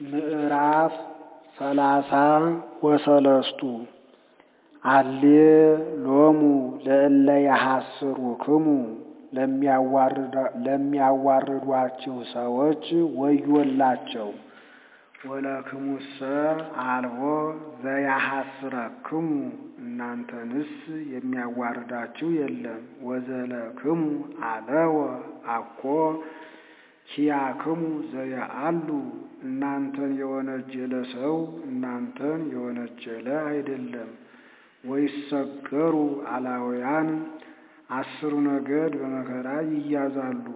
ምዕራፍ ሰላሳ ወሰለስቱ አሌ ሎሙ ለእለ ያሐስሩክሙ ለሚያዋርዷችሁ ሰዎች ወዮላቸው። ወለክሙሰ አልቦ ዘያሐስረክሙ እናንተንስ የሚያዋርዳችሁ የለም። ወዘለክሙ አለወ አኮ ኪያክሙ ዘየአሉ እናንተን የወነጀለ ሰው እናንተን የወነጀለ አይደለም። ወይሰገሩ አላውያን አስሩ ነገድ በመከራ ይያዛሉ።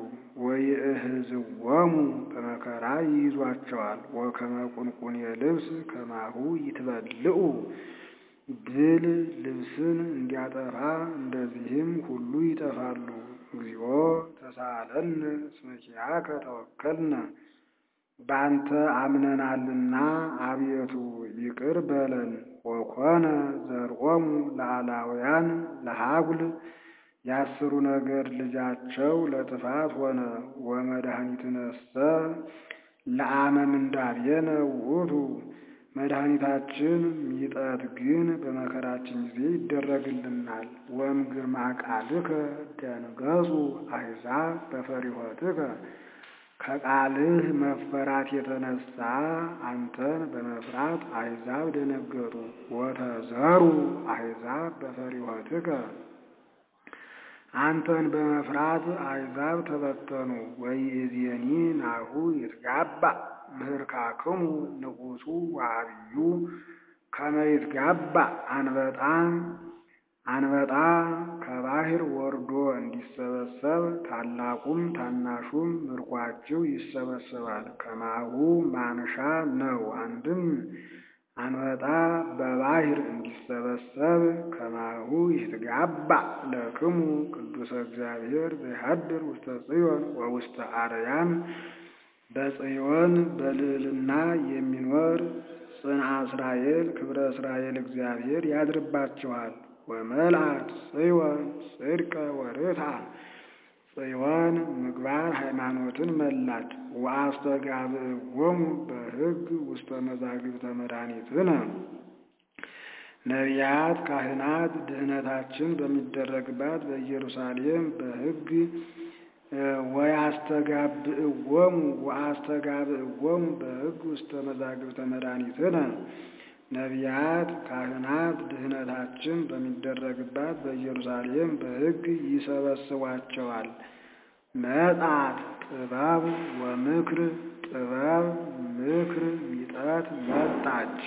ወይእህዝወሙ በመከራ ይይዟቸዋል። ወከመ ቁንቁኔ ልብስ ከማሁ ይትበልዑ ብል ልብስን እንዲያጠፋ እንደዚህም ሁሉ ይጠፋሉ። እግዚኦ ተሳሃለነ እስመ ኪያከ ተወከልነ በአንተ አምነናልና አቤቱ ይቅር በለን። ወኮነ ዘርኦሙ ለአላውያን ለሃጉል የአስሩ ነገድ ልጃቸው ለጥፋት ሆነ። ወመድኃኒትነሰ ለአመ ምንዳቤነ ውእቱ መድኃኒታችን ሚጠት ግን በመከራችን ጊዜ ይደረግልናል። ወእምግርማ ቃልከ ደንገጹ አሕዛብ በፈሪሆትከ ከቃልህ መፈራት የተነሳ አንተን በመፍራት አሕዛብ ደነገጡ። ወተዘሩ አሕዛብ በፈሪሆትከ አንተን በመፍራት አሕዛብ ተበተኑ። ወይእዜኒ ናሁ ይትጋባ ምህርካክሙ ንጉሡ ወአብዩ ከመ ይትጋባ አንበጣ አንበጣ ከባህር ወርዶ እንዲሰበሰብ ታላቁም ታናሹም ምርኳችሁ ይሰበሰባል። ከማሁ ማንሻ ነው። አንድም አንበጣ በባህር እንዲሰበሰብ ከማሁ ይትጋባ ለክሙ ቅዱሰ እግዚአብሔር ዘይሃድር ውስተ ጽዮን ወውስተ አርያም በጽዮን በልዕልና የሚኖር ጽንዓ እስራኤል ክብረ እስራኤል እግዚአብሔር ያድርባችኋል። ወመልአት ጽዮን ጽድቀ ወርትዓ ጽዮን ምግባር ሃይማኖትን መላች። ወአስተጋብእዎሙ በሕግ ውስተ መዛግብተ መድኃኒትነ ነቢያት ካህናት ድህነታችን በሚደረግባት በኢየሩሳሌም በሕግ ወያስተጋብእዎሙ ወአስተጋብእዎሙ በሕግ ውስተ መዛግብተ መድኃኒትነ ነቢያት ካህናት ድህነታችን በሚደረግባት በኢየሩሳሌም በሕግ ይሰበስቧቸዋል። መጻት ጥበብ ወምክር ጥበብ ምክር ሚጠት መጣች።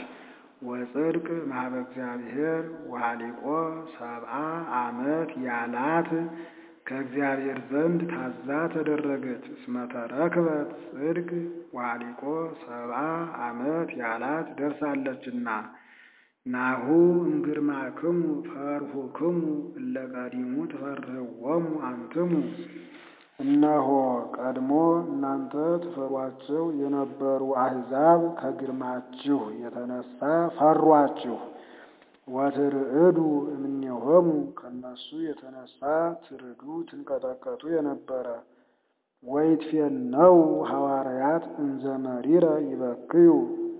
ወጽድቅ ማህበ እግዚአብሔር ወሃሊቆ ሰብአ ዓመት ያላት ከእግዚአብሔር ዘንድ ታዛ ተደረገች። እስመ ተረክበት ጽድቅ ወሃሊቆ ሰብአ ዓመት ያላት ደርሳለችና። ናሁ እምግርማክሙ ፈርሁክሙ እለ ቀዲሙ ትፈርህዎሙ አንትሙ እነሆ ቀድሞ እናንተ ትፈሯቸው የነበሩ አሕዛብ ከግርማችሁ የተነሳ ፈሯችሁ። ወትርዕዱ እምኔሆሙ ከነሱ የተነሳ ትርዱ ትንቀጠቀጡ የነበረ ወይትፌነው ሐዋርያት እንዘ መሪረ ይበክዩ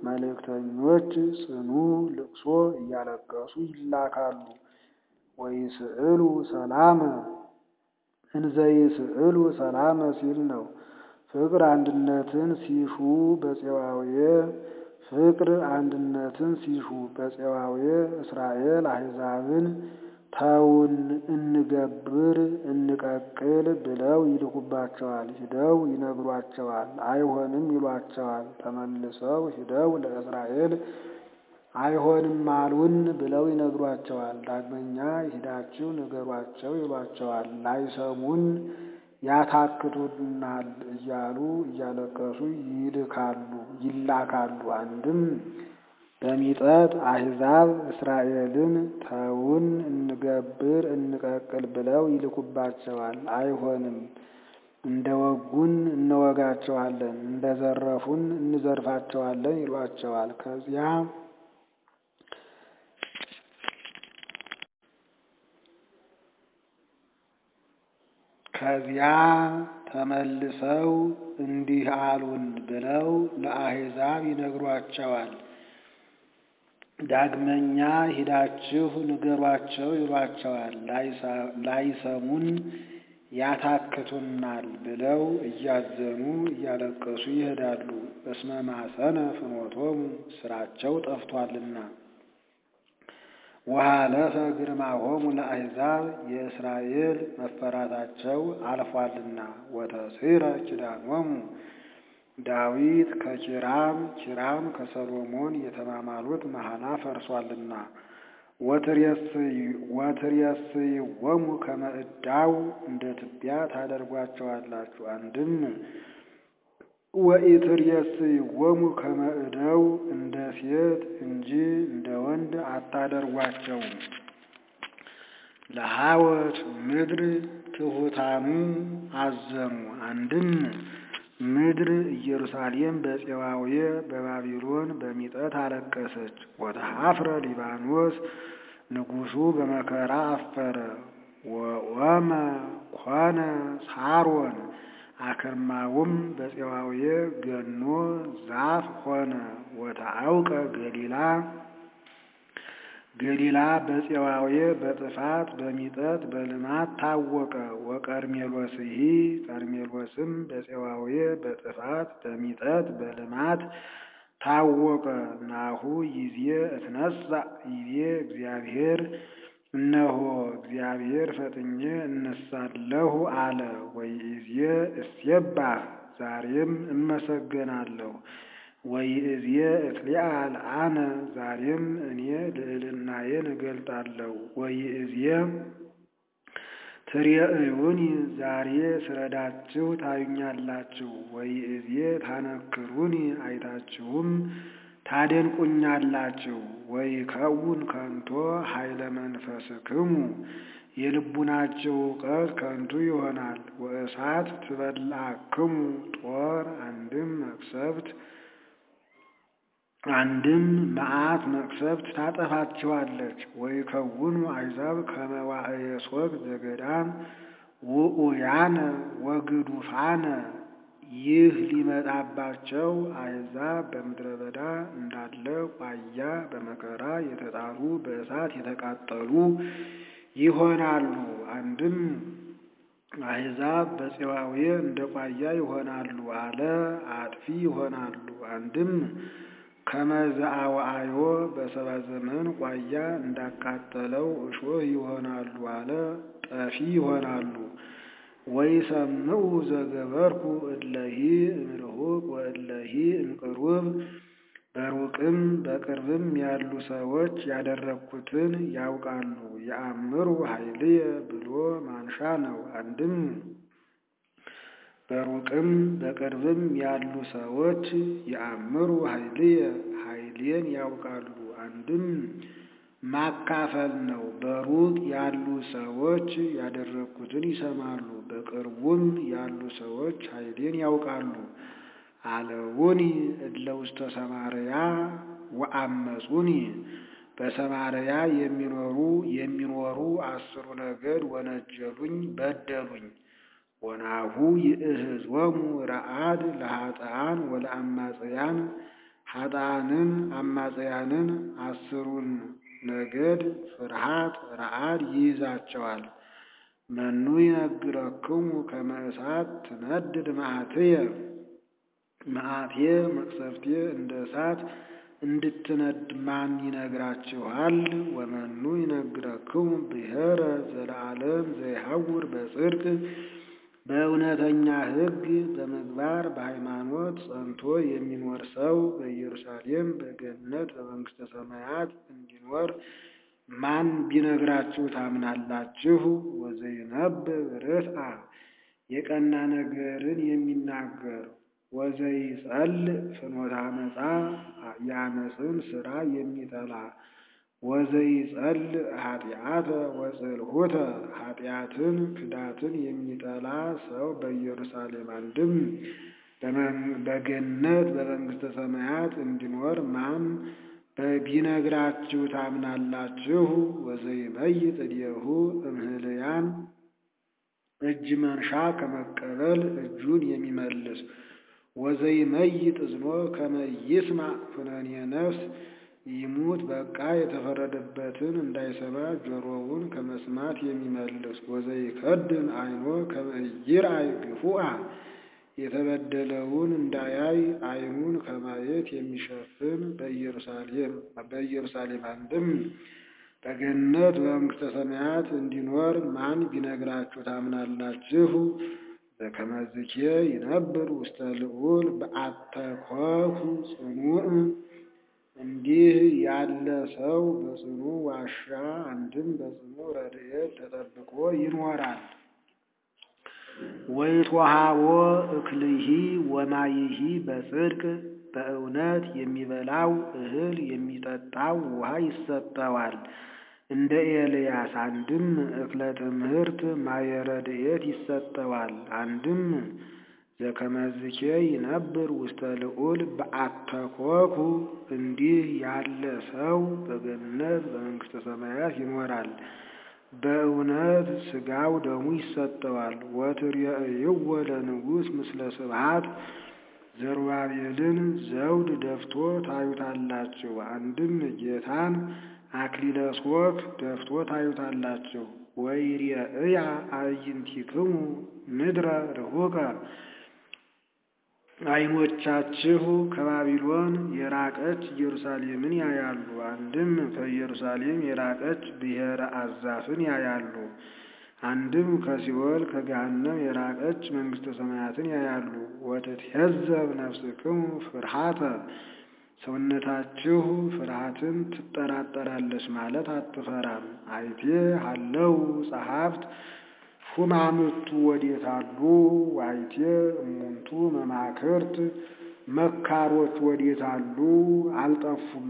መልእክተኞች ጽኑ ልቅሶ እያለቀሱ ይላካሉ። ወይስዕሉ ሰላመ እንዘ ሰላመ ሲል ነው። ፍቅር አንድነትን ሲሹ በፄዋዌ ፍቅር አንድነትን ሲሹ በፄዋዌ እስራኤል አሕዛብን ተውን እንገብር እንቀቅል ብለው ይልኩባቸዋል። ሂደው ይነግሯቸዋል። አይሆንም ይሏቸዋል። ተመልሰው ሂደው ለእስራኤል አይሆንም አሉን ብለው ይነግሯቸዋል። ዳግመኛ ሂዳችሁ ንገሯቸው ይሏቸዋል። ላይሰሙን ያታክቱናል እያሉ እያለቀሱ ይልካሉ ይላካሉ። አንድም በሚጠት አሕዛብ እስራኤልን ተውን እንገብር እንቀቅል ብለው ይልኩባቸዋል። አይሆንም እንደ ወጉን እንወጋቸዋለን፣ እንደ ዘረፉን እንዘርፋቸዋለን ይሏቸዋል። ከዚያ ከዚያ ተመልሰው እንዲህ አሉን ብለው ለአሕዛብ ይነግሯቸዋል። ዳግመኛ ሂዳችሁ ንገሯቸው ይሏቸዋል። ላይሰሙን ያታክቱናል ብለው እያዘኑ እያለቀሱ ይሄዳሉ። እስመ ማሰነ ፍኖቶሙ ስራቸው ጠፍቷልና። ወሃለፈ ግርማሆሙ ለአሕዛብ የእስራኤል መፈራታቸው አልፏልና። ወተስዕረ ኪዳኖሙ ዳዊት ከኪራም ኪራም ከሰሎሞን የተማማሉት መሐላ ፈርሷልና። ወትሬስይዎሙ ከመ እዳው እንደ ትቢያ ታደርጓቸዋላችሁ። አንድም ወኢትሬስይዎሙ ከመ እደው እንደ ሴት እንጂ እንደ ወንድ አታደርጓቸውም። ለሃወት ምድር ትሑታኑ አዘኑ። አንድም ምድር ኢየሩሳሌም በፄዋዌ በባቢሎን በሚጠት አለቀሰች። ወተሐፍረ ሊባኖስ ንጉሡ በመከራ አፈረ። ወወመ ኮነ ሳሮን አክርማውም በፄዋዌ ገኖ ዛፍ ሆነ። ወተአውቀ ገሊላ ገሊላ በፄዋዌ በጥፋት በሚጠት በልማት ታወቀ። ወቀርሜሎስሂ ቀርሜሎስም በፄዋዌ በጥፋት በሚጠት በልማት ታወቀ። ናሁ ይዜ እትነሣ ይቤ እግዚአብሔር እነሆ እግዚአብሔር ፈጥኜ እነሳለሁ አለ። ወይእዜ እሴባህ ዛሬም እመሰገናለሁ። ወይእዜ እትሊአል አነ ዛሬም እኔ ልዕልናዬን እገልጣለሁ። ወይእዜ ትሬእዩኒ ዛሬ ስረዳችሁ ታዩኛላችሁ። ወይእዜ ታነክሩኒ አይታችሁም ታደንቁኛላችሁ። ወይከውን ከንቶ ኃይለ መንፈስክሙ የልቡናችሁ እውቀት ከንቱ ይሆናል። ወእሳት ትበልዓክሙ ጦር አንድም መቅሰፍት አንድም መዓት መቅሰፍት ታጠፋችኋለች። ወይከውኑ አሕዛብ ከመ ዋዕየ ሶግ ዘገዳም ውዑያነ ወግዱፋነ ይህ ሊመጣባቸው አሕዛብ በምድረ በዳ እንዳለ ቋያ በመከራ የተጣሉ በእሳት የተቃጠሉ ይሆናሉ። አንድም አሕዛብ በፄዋዌ እንደ ቋያ ይሆናሉ አለ አጥፊ ይሆናሉ። አንድም ከመዝአወአዮ በሰባ ዘመን ቋያ እንዳቃጠለው እሾህ ይሆናሉ አለ ጠፊ ይሆናሉ። ወይሰምዑ ዘገበርኩ እለሂ እምርሁቅ ወእለሂ እምቅሩብ በሩቅም በቅርብም ያሉ ሰዎች ያደረግኩትን ያውቃሉ። የአእምሩ ኃይልየ ብሎ ማንሻ ነው። አንድም በሩቅም በቅርብም ያሉ ሰዎች የአእምሩ ኃይልየ ኃይሌን ያውቃሉ። አንድም ማካፈል ነው። በሩቅ ያሉ ሰዎች ያደረግኩትን ይሰማሉ። በቅርቡም ያሉ ሰዎች ኃይሌን ያውቃሉ። አለውኒ እለ ውስተ ሰማርያ ወአመፁኒ በሰማርያ የሚኖሩ የሚኖሩ አስሩ ነገድ ወነጀሉኝ፣ በደሉኝ። ወናሁ ይእህዝወሙ ረአድ ለኃጥአን ወለአማጽያን ኃጥአንን አማጽያንን አስሩን ነገድ ፍርሃት ረአድ ይይዛቸዋል። መኑ ይነግረክሙ ከመ እሳት ትነድድ መዓትየ መዓቴ መቅሰፍቴ እንደ እሳት እንድትነድ ማን ይነግራችኋል? ወመኑ ይነግረክሙ ብሔረ ዘለዓለም ዘይሐውር በጽድቅ በእውነተኛ ሕግ በምግባር በሃይማኖት ጸንቶ የሚኖር ሰው በኢየሩሳሌም በገነት በመንግሥተ ሰማያት እንዲኖር ማን ቢነግራችሁ ታምናላችሁ? ወዘይነብብ ርትዓ የቀና ነገርን የሚናገር ወዘይጸልእ ፍኖተ አመፃ የአመፅን ሥራ የሚጠላ ወዘይጸልእ ኃጢአተ ወጽልሁተ ኃጢአትን ክዳትን የሚጠላ ሰው በኢየሩሳሌም አንድም በገነት በመንግሥተ ሰማያት እንዲኖር ማን ቢነግራችሁ ታምናላችሁ? ወዘይመይጥ እዴሁ እምህልያን እጅ መንሻ ከመቀበል እጁን የሚመልስ ወዘይመይጥ እዝኖ ከመ ይስማዕ ኩነኔ ነፍስ ይሙት በቃ የተፈረደበትን እንዳይሰማ ጆሮውን ከመስማት የሚመልስ ወዘይከድን ዓይኖ ከመ ይርአይ ግፉአ የተበደለውን እንዳያይ ዓይኑን ከማየት የሚሸፍን በኢየሩሳሌም አንድም በገነት በመንግሥተ ሰማያት እንዲኖር ማን ቢነግራችሁ ታምናላችሁ? በከመዝኬ ይነብር ውስተ ልዑል በአተኮሁ ጽኑዕ እንዲህ ያለ ሰው በጽኑ ዋሻ አንድም በጽኑ ረድኤት ተጠብቆ ይኖራል። ወይትወሃቦ እክልሂ ወማይሂ በጽድቅ በእውነት የሚበላው እህል የሚጠጣው ውሃ ይሰጠዋል። እንደ ኤልያስ አንድም እክለ ትምህርት ማየ ረድኤት ይሰጠዋል። አንድም ዘከመዝኬ ይነብር ውስተ ልዑል በአተኮኩ እንዲህ ያለ ሰው በገነት በመንግሥተ ሰማያት ይኖራል። በእውነት ሥጋው ደሙ ይሰጠዋል። ወትሬእይዎ ለንጉሥ ምስለ ስብሐት ዘሩባቤልን ዘውድ ደፍቶ ታዩታላችሁ። አንድም ጌታን አክሊለ ሦክ ደፍቶ ታዩታላችሁ። ወይሬእያ አዕይንቲክሙ ምድረ ርሑቀ ዓይኖቻችሁ ከባቢሎን የራቀች ኢየሩሳሌምን ያያሉ። አንድም ከኢየሩሳሌም የራቀች ብሔረ አዛፍን ያያሉ። አንድም ከሲኦል ከገሃነም የራቀች መንግሥተ ሰማያትን ያያሉ። ወትትሄዘብ ነፍስክሙ ፍርሃተ ሰውነታችሁ ፍርሃትን ትጠራጠራለች ማለት አትፈራም። አይቴ ሀለው ጸሐፍት ሹማምቱ ወዴታሉ ወአይቴ እሙንቱ መማክርት መካሮች ወዴታሉ አልጠፉም።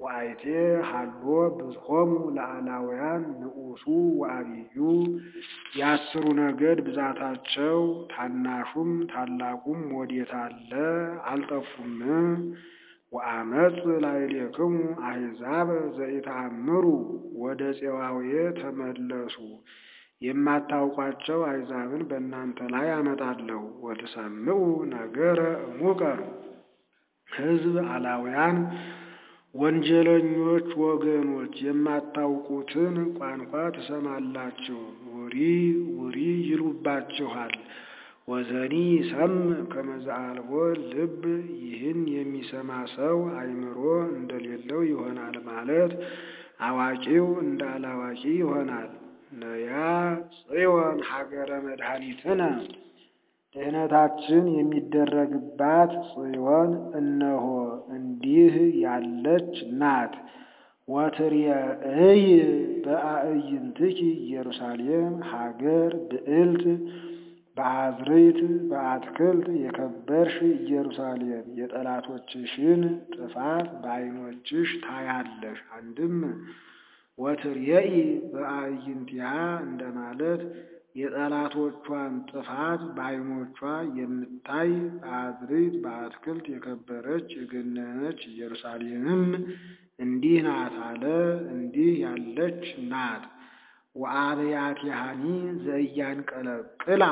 ወአይቴ ሀሎ ብዝኆሙ ለአላውያን ንዑሱ ወዐቢዩ የአስሩ ነገድ ብዛታቸው ታናሹም ታላቁም ወዴታለ አልጠፉም። ወአመፅ ላዕሌክሙ አሕዛብ ዘኢተአምሩ ወደ ፄዋውየ ተመለሱ የማታውቋቸው አሕዛብን በእናንተ ላይ አመጣለሁ። ወትሰምዑ ነገረ እሙቀ ሕዝብ አላውያን ወንጀለኞች ወገኖች የማታውቁትን ቋንቋ ትሰማላችሁ። ውሪ ውሪ ይሉባችኋል። ወዘኒ ሰምዕ ከመ ዘአልቦ ልብ ይህን የሚሰማ ሰው አእምሮ እንደሌለው ይሆናል ማለት አዋቂው እንደ አላዋቂ ይሆናል። ነያ ጽዮን ሀገረ መድኃኒትነ ድኅነታችን የሚደረግባት ጽዮን እነሆ እንዲህ ያለች ናት። ወትሬእይ በአዕይንትኪ ኢየሩሳሌም ሀገር ብዕልት በአዝርዕት በአትክልት የከበርሽ ኢየሩሳሌም የጠላቶችሽን ጥፋት በዓይኖችሽ ታያለሽ። አንድም ወትሬኢ በአዕይንቲሃ እንደማለት የጠላቶቿን ጥፋት በዓይኖቿ የምታይ በአዝርዕት በአትክልት የከበረች የገነነች ኢየሩሳሌምም እንዲህ ናት አለ። እንዲህ ያለች ናት። ወአብያቲሃኒ ዘኢያንቀለቅላ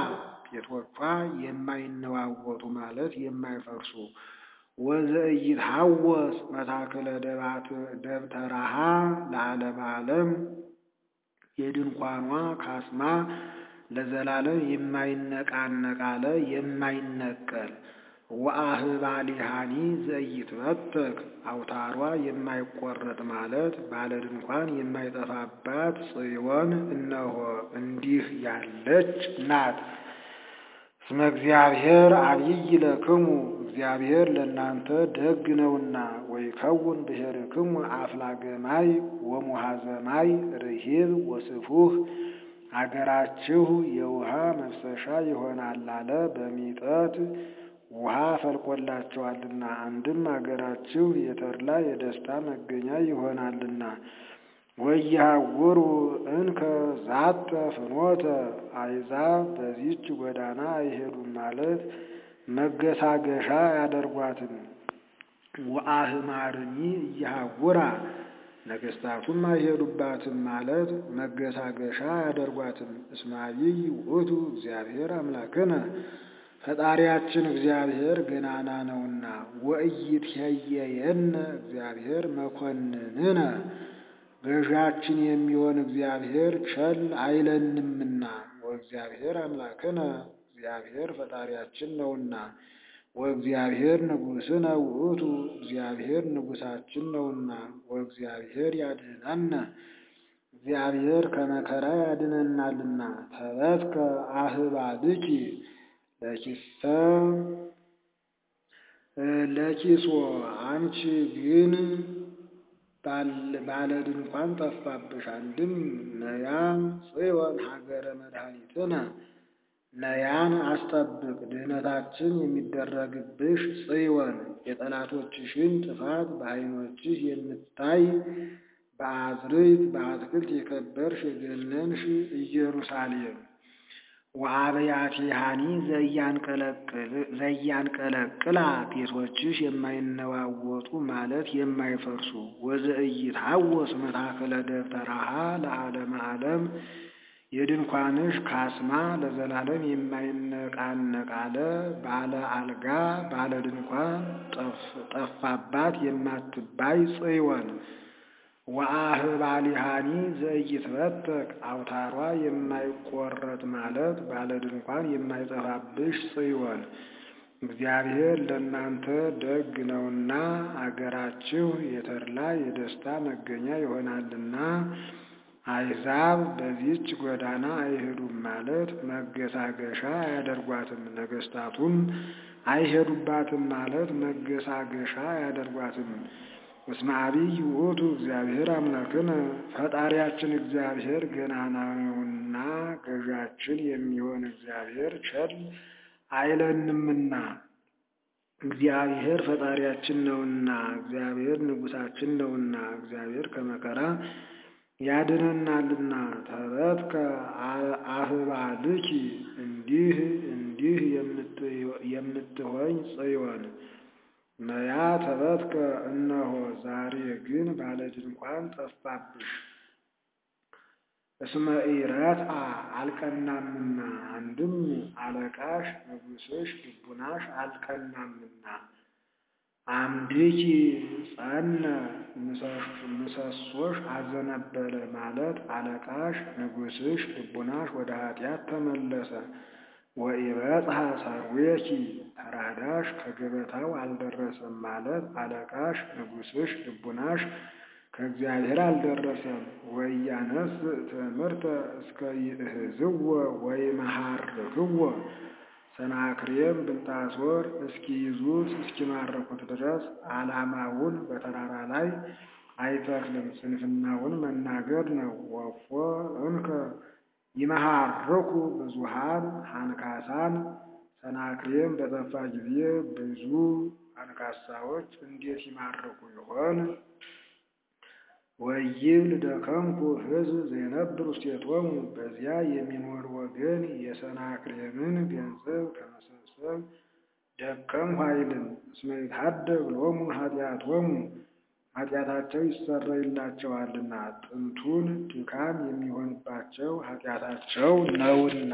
ቤቶቿ የማይነዋወጡ ማለት የማይፈርሱ ወዘኢይትሐወስ መታከለ ደብተራሃ ለዓለመ ዓለም የድንኳኗ ካስማ ለዘላለም የማይነቃነቅ አለ የማይነቀል ወአህባሊሃኒ ዘኢይትበተክ አውታሯ የማይቆረጥ ማለት ባለ ድንኳን የማይጠፋባት ጽዮን እነሆ እንዲህ ያለች ናት። እስመ እግዚአብሔር አብይ ለክሙ እግዚአብሔር ለእናንተ ደግ ነውና፣ ወይከውን ብሔርክሙ አፍላገ ማይ ወሙሃዘ ማይ ርሂብ ወስፉህ አገራችሁ የውሃ መፍሰሻ ይሆናል አለ። በሚጠት ውሃ ፈልቆላቸዋልና አንድም አገራችሁ የተድላ የደስታ መገኛ ይሆናልና። ወይሃውሩ እንከ ዛተ ፍኖተ አሕዛብ በዚች ጎዳና አይሄዱም ማለት መገሳገሻ ያደርጓትም። ወአህማርኒ እያሃውራ ነገሥታቱም አይሄዱባትም ማለት መገሳገሻ አያደርጓትም። እስመ ዐቢይ ውእቱ እግዚአብሔር አምላክነ ፈጣሪያችን እግዚአብሔር ገናና ነውና። ወኢይትኄየየነ እግዚአብሔር መኮንንነ ገዣችን የሚሆን እግዚአብሔር ቸል አይለንምና። ወእግዚአብሔር አምላክነ እግዚአብሔር ፈጣሪያችን ነውና። ወእግዚአብሔር ንጉሥነ ውእቱ እግዚአብሔር ንጉሣችን ነውና። ወእግዚአብሔር ያድኅነነ እግዚአብሔር ከመከራ ያድነናልና። ተበትከ አህባልኪ ለኪሰ ለኪሶ አንቺ ግን ባለ ድንኳን ጠፋብሽ። አንድም ነያ ጽዮን ሀገረ መድኃኒትነ ነያን አስጠብቅ ድህነታችን የሚደረግብሽ ጽዮን የጠላቶችሽን ጥፋት በዓይኖችሽ የምታይ በአዝርዕት በአትክልት የከበርሽ የገነንሽ ኢየሩሳሌም ወአብያቲሃኒ ዘያንቀለቅላ ቤቶችሽ የማይነዋወጡ ማለት የማይፈርሱ ወዘኢይትሐወስ መታከለ ደብተራሃ ለዓለመ ዓለም የድንኳንሽ ካስማ ለዘላለም የማይነቃነቅ አለ። ባለ አልጋ ባለ ድንኳን ጠፋባት የማትባይ ጽዮን ወአህባሊሃኒ ዘኢይትበተክ አውታሯ የማይቆረጥ ማለት ባለ ድንኳን የማይጠፋብሽ ጽዮን እግዚአብሔር ለእናንተ ደግ ነውና አገራችሁ የተድላ የደስታ መገኛ ይሆናልና አሕዛብ በዚህች ጎዳና አይሄዱም ማለት መገሳገሻ አያደርጓትም። ነገሥታቱም አይሄዱባትም ማለት መገሳገሻ አያደርጓትም። እስመ ዐቢይ ውእቱ እግዚአብሔር አምላክነ ፈጣሪያችን እግዚአብሔር ገናና ነውና ገዣችን የሚሆን እግዚአብሔር ቸል አይለንምና። እግዚአብሔር ፈጣሪያችን ነውና እግዚአብሔር ንጉሣችን ነውና እግዚአብሔር ከመከራ ያድነናልና። ተበትከ አህባልኪ እንዲህ እንዲህ የምትሆኝ ጽዮን ነያ ተበትከ እነሆ ዛሬ ግን ባለ ድንኳን ጠፋብሽ። እስመ ኢረትአ አልቀናምና አንድም አለቃሽ ንጉሥሽ ልቡናሽ አልቀናምና። አምድኪ ጸነ ምሰሶሽ አዘነበለ ማለት አለቃሽ ንጉሥሽ ልቡናሽ ወደ ኃጢአት ተመለሰ። ወኢበጽሐ ሰርዌኪ ተራዳሽ ከገበታው አልደረሰም ማለት አለቃሽ ንጉሥሽ ልቡናሽ ከእግዚአብሔር አልደረሰም። ወኢያነስ ትምህርተ እስከ ይእህዝዎ ወይመሃርክዎ ሰናክሬም ብልጣሶር እስኪይዙት እስኪማረኩት ድረስ ዓላማውን በተራራ ላይ አይተክልም፣ ስንፍናውን መናገር ነው። ወፎ እንከ ይመሃርኩ ብዙሃን አንካሳን ሰናክሬም በጠፋ ጊዜ ብዙ አንካሳዎች እንዴት ይማርኩ ይሆን? ወይብል ደከምኩ ሕዝብ ዘይነብር ውስቴቶሙ በዚያ የሚኖር ወገን የሰናክሬምን ገንዘብ ከመሰብሰብ ደከምሁ አይልም። እስመ ይትሐደግ ሎሙ ኃጢአቶሙ ኃጢአታቸው ይሰረይላቸዋልና ጥንቱን ድካም የሚሆንባቸው ኃጢአታቸው ነውና